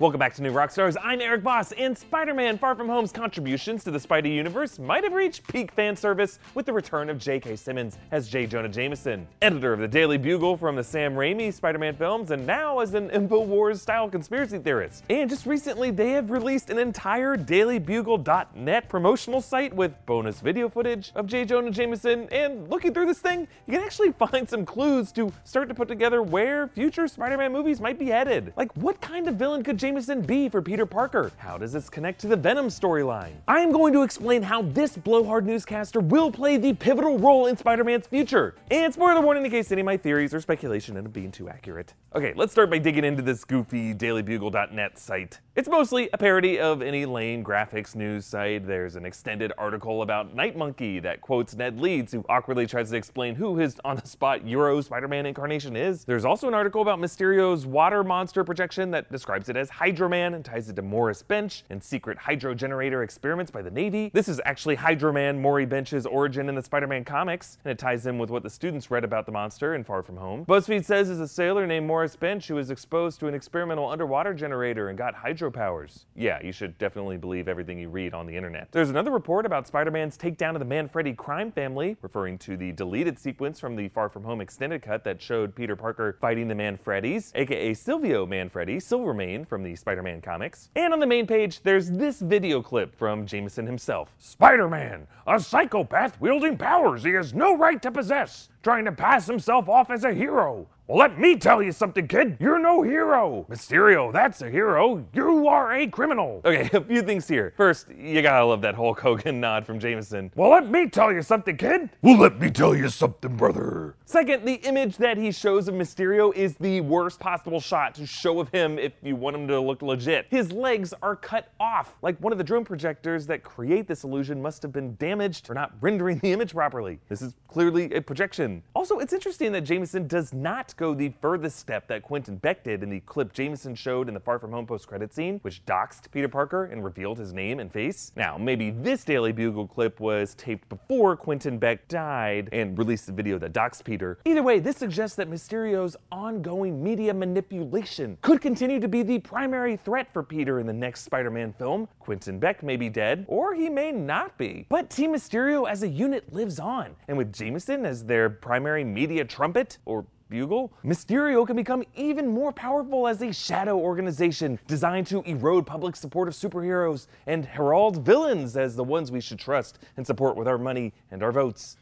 Welcome back to New Rockstars. I'm Erik Voss, and Spider-Man Far From Home's contributions to the Spidey universe might have reached peak fan service with the return of J.K. Simmons as J. Jonah Jameson, editor of the Daily Bugle from the Sam Raimi Spider-Man films, and now as an InfoWars-style conspiracy theorist. And just recently, they have released an entire DailyBugle.net promotional site with bonus video footage of J. Jonah Jameson. And looking through this thing, you can actually find some clues to start to put together where future Spider-Man movies might be headed. Like, what kind of villain could Jameson be for Peter Parker? How does this connect to the Venom storyline? I am going to explain how this blowhard newscaster will play the pivotal role in Spider-Man's future. And spoiler warning in case any of my theories or speculation end up being too accurate. Okay, let's start by digging into this goofy dailybugle.net site. It's mostly a parody of any lame graphics news site. There's an extended article about Night Monkey that quotes Ned Leeds, who awkwardly tries to explain who his on the spot Euro Spider Man incarnation is. There's also an article about Mysterio's water monster projection that describes it as Hydroman and ties it to Morris Bench and secret hydro generator experiments by the Navy. This is actually Hydroman Maury Bench's origin in the Spider Man comics, and it ties in with what the students read about the monster in Far From Home. BuzzFeed says is a sailor named Morris Bench who was exposed to an experimental underwater generator and got hydro powers. Yeah, you should definitely believe everything you read on the internet. There's another report about Spider Man's takedown of the Manfredi crime family, referring to the deleted sequence from the Far From Home extended cut that showed Peter Parker fighting the Manfredis, aka Silvio Manfredi, Silvermane from the Spider Man comics. And on the main page, there's this video clip from Jameson himself Spider Man, a psychopath wielding powers he has no right to possess, trying to pass himself off as a hero. Well, let me tell you something, kid. You're no hero. Mysterio, that's a hero. You are a criminal. Okay, a few things here. First, you gotta love that Hulk Hogan nod from Jameson. Well, let me tell you something, kid. Well, let me tell you something, brother. Second, the image that he shows of Mysterio is the worst possible shot to show of him if you want him to look legit. His legs are cut off, like one of the drone projectors that create this illusion must have been damaged or not rendering the image properly. This is clearly a projection. Also, it's interesting that Jameson does not go the furthest step that Quentin Beck did in the clip Jameson showed in the Far From Home post-credit scene, which doxed Peter Parker and revealed his name and face. Now, maybe this Daily Bugle clip was taped before Quentin Beck died and released the video that doxed Peter. Either way, this suggests that Mysterio's ongoing media manipulation could continue to be the primary threat for Peter in the next Spider-Man film. Quentin Beck may be dead, or he may not be. But Team Mysterio as a unit lives on, and with Jameson as their primary media trumpet, or Bugle, Mysterio can become even more powerful as a shadow organization designed to erode public support of superheroes and herald villains as the ones we should trust and support with our money and our votes.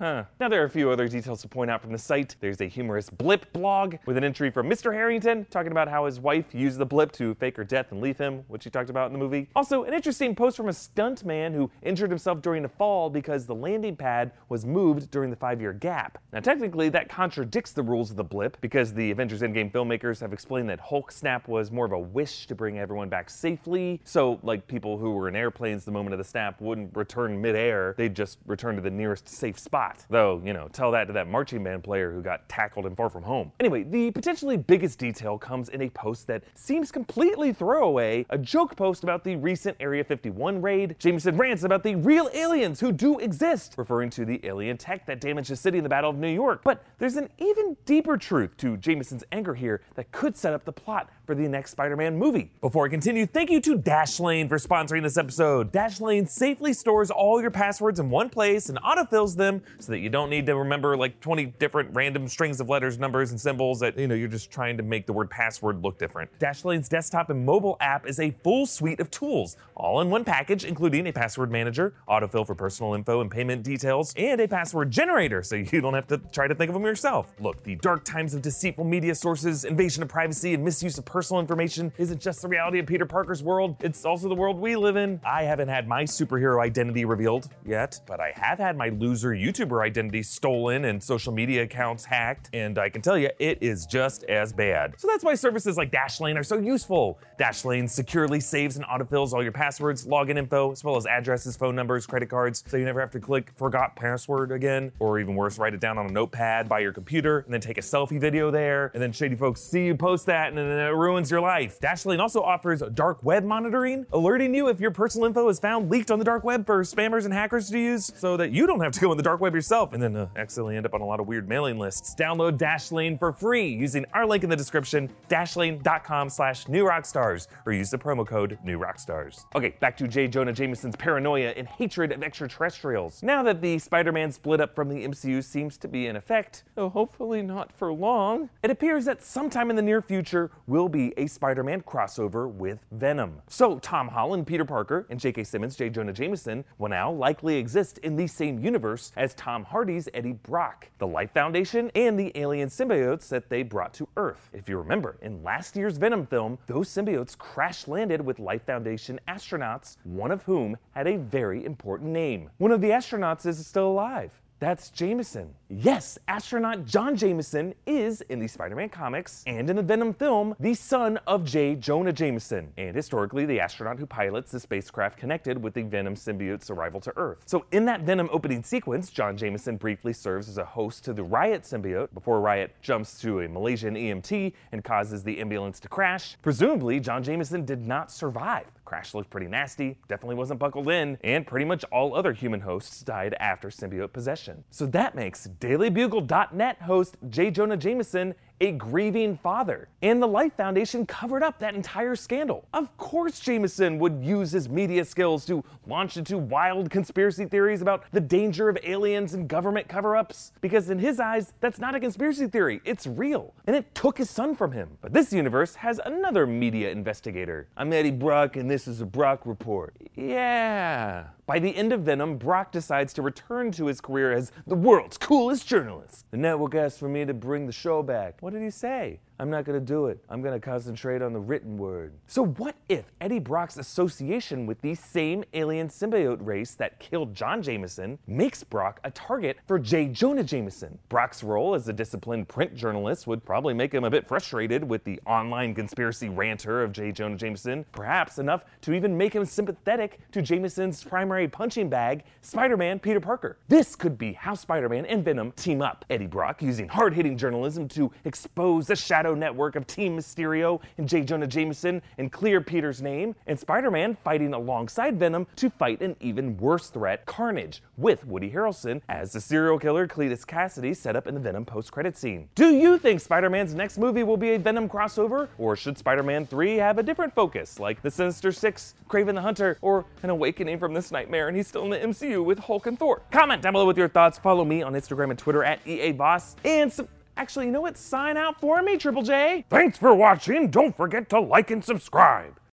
Huh. Now, there are a few other details to point out from the site. There's a humorous blip blog with an entry from Mr. Harrington talking about how his wife used the blip to fake her death and leave him, which he talked about in the movie. Also, an interesting post from a stunt man who injured himself during a fall because the landing pad was moved during the five year gap. Now, technically, that contradicts the rules of the blip because the Avengers Endgame filmmakers have explained that Hulk snap was more of a wish to bring everyone back safely. So, like people who were in airplanes the moment of the snap wouldn't return midair, they'd just return to the nearest safe spot. Though, you know, tell that to that marching band player who got tackled in Far From Home. Anyway, the potentially biggest detail comes in a post that seems completely throwaway a joke post about the recent Area 51 raid. Jameson rants about the real aliens who do exist, referring to the alien tech that damaged the city in the Battle of New York. But there's an even deeper truth to Jameson's anger here that could set up the plot for the next Spider Man movie. Before I continue, thank you to Dashlane for sponsoring this episode. Dashlane safely stores all your passwords in one place and autofills them so that you don't need to remember like 20 different random strings of letters, numbers, and symbols that, you know, you're just trying to make the word password look different. Dashlane's desktop and mobile app is a full suite of tools, all in one package, including a password manager, autofill for personal info and payment details, and a password generator so you don't have to try to think of them yourself. Look, the dark times of deceitful media sources, invasion of privacy, and misuse of personal information isn't just the reality of Peter Parker's world, it's also the world we live in. I haven't had my superhero identity revealed yet, but I have had my loser Identity stolen and social media accounts hacked, and I can tell you, it is just as bad. So that's why services like Dashlane are so useful. Dashlane securely saves and autofills all your passwords, login info, as well as addresses, phone numbers, credit cards, so you never have to click forgot password again, or even worse, write it down on a notepad by your computer, and then take a selfie video there, and then shady folks see you post that, and then it ruins your life. Dashlane also offers dark web monitoring, alerting you if your personal info is found leaked on the dark web for spammers and hackers to use, so that you don't have to go in the dark web yourself and then uh, accidentally end up on a lot of weird mailing lists. Download Dashlane for free using our link in the description, dashlane.com slash new rockstars, or use the promo code new rockstars. Okay, back to J. Jonah Jameson's paranoia and hatred of extraterrestrials. Now that the Spider-Man split up from the MCU seems to be in effect, though hopefully not for long, it appears that sometime in the near future will be a Spider-Man crossover with Venom. So Tom Holland, Peter Parker, and J.K. Simmons, J. Jonah Jameson will now likely exist in the same universe as Tom Hardy's Eddie Brock, the Life Foundation, and the alien symbiotes that they brought to Earth. If you remember, in last year's Venom film, those symbiotes crash landed with Life Foundation astronauts, one of whom had a very important name. One of the astronauts is still alive. That's Jameson. Yes, astronaut John Jameson is, in the Spider Man comics and in the Venom film, the son of J. Jonah Jameson, and historically the astronaut who pilots the spacecraft connected with the Venom symbiote's arrival to Earth. So, in that Venom opening sequence, John Jameson briefly serves as a host to the Riot symbiote before Riot jumps to a Malaysian EMT and causes the ambulance to crash. Presumably, John Jameson did not survive. Crash looked pretty nasty, definitely wasn't buckled in, and pretty much all other human hosts died after symbiote possession. So that makes DailyBugle.net host J. Jonah Jameson a grieving father. And the Life Foundation covered up that entire scandal. Of course, Jameson would use his media skills to launch into wild conspiracy theories about the danger of aliens and government cover ups, because in his eyes, that's not a conspiracy theory, it's real. And it took his son from him. But this universe has another media investigator. I'm Eddie Brock, and this is a Brock Report. Yeah. By the end of Venom, Brock decides to return to his career as the world's coolest journalist. The network asked for me to bring the show back. What did he say? I'm not going to do it. I'm going to concentrate on the written word. So, what if Eddie Brock's association with the same alien symbiote race that killed John Jameson makes Brock a target for J. Jonah Jameson? Brock's role as a disciplined print journalist would probably make him a bit frustrated with the online conspiracy ranter of J. Jonah Jameson, perhaps enough to even make him sympathetic to Jameson's primary punching bag, Spider Man Peter Parker. This could be how Spider Man and Venom team up. Eddie Brock using hard hitting journalism to expose the shadow network of Team Mysterio and J. Jonah Jameson and clear Peter's name, and Spider Man fighting alongside Venom to fight an even worse threat, Carnage, with Woody Harrelson as the serial killer Cletus Kasady set up in the Venom post credit scene. Do you think Spider Man's next movie will be a Venom crossover, or should Spider Man 3 have a different focus, like The Sinister Six, Kraven the Hunter, or An Awakening from This Nightmare, and he's still in the MCU with Hulk and Thor? Comment down below with your thoughts. Follow me on Instagram and Twitter at EABoss, and sub- Actually, you know what? Sign out for me, Triple J. Thanks for watching. Don't forget to like and subscribe.